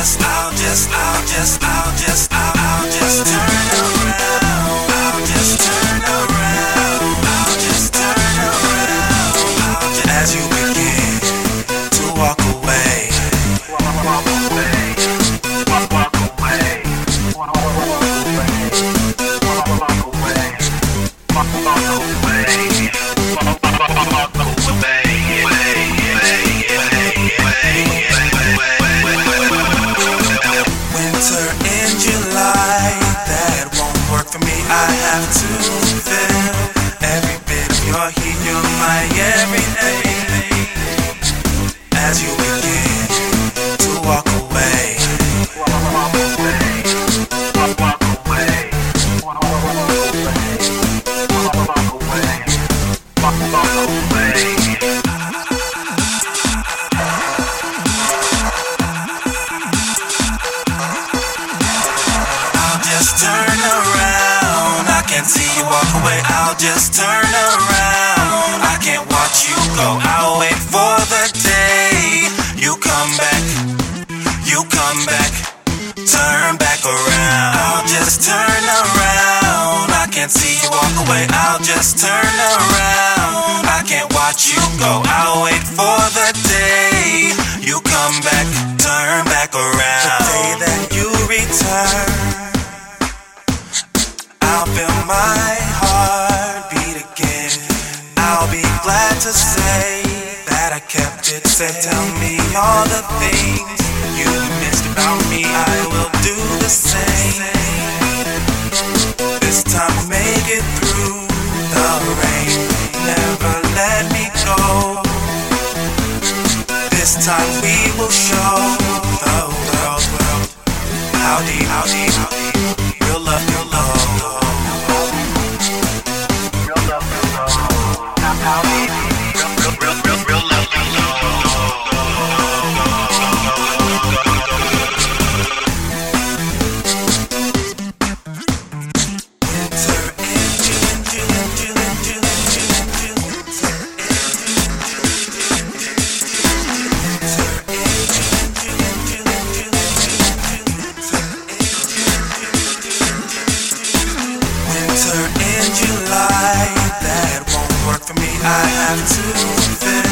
just, I'll just, I'll just, I'll, just, I'll just turn around. I'll just turn around. I'll just turn around. I'll as you begin to walk away. Walk away. Walk, away. Walk, away. Walk away. To you walk away. I'll just turn around. I can't watch you go. I'll wait for the day you come back. You come back. Turn back around. I'll just turn around. I can't see you walk away. I'll just turn around. I can't watch you go. I'll wait for the day you come back. Turn back around. The day that you return. I'll feel my heart beat again. I'll be glad to say that I kept it safe. Tell me all the things you missed about me. I will do the same. This time make it through the rain. Never let me go. This time we will show the world, world how deep, how deep, how deep I have to fit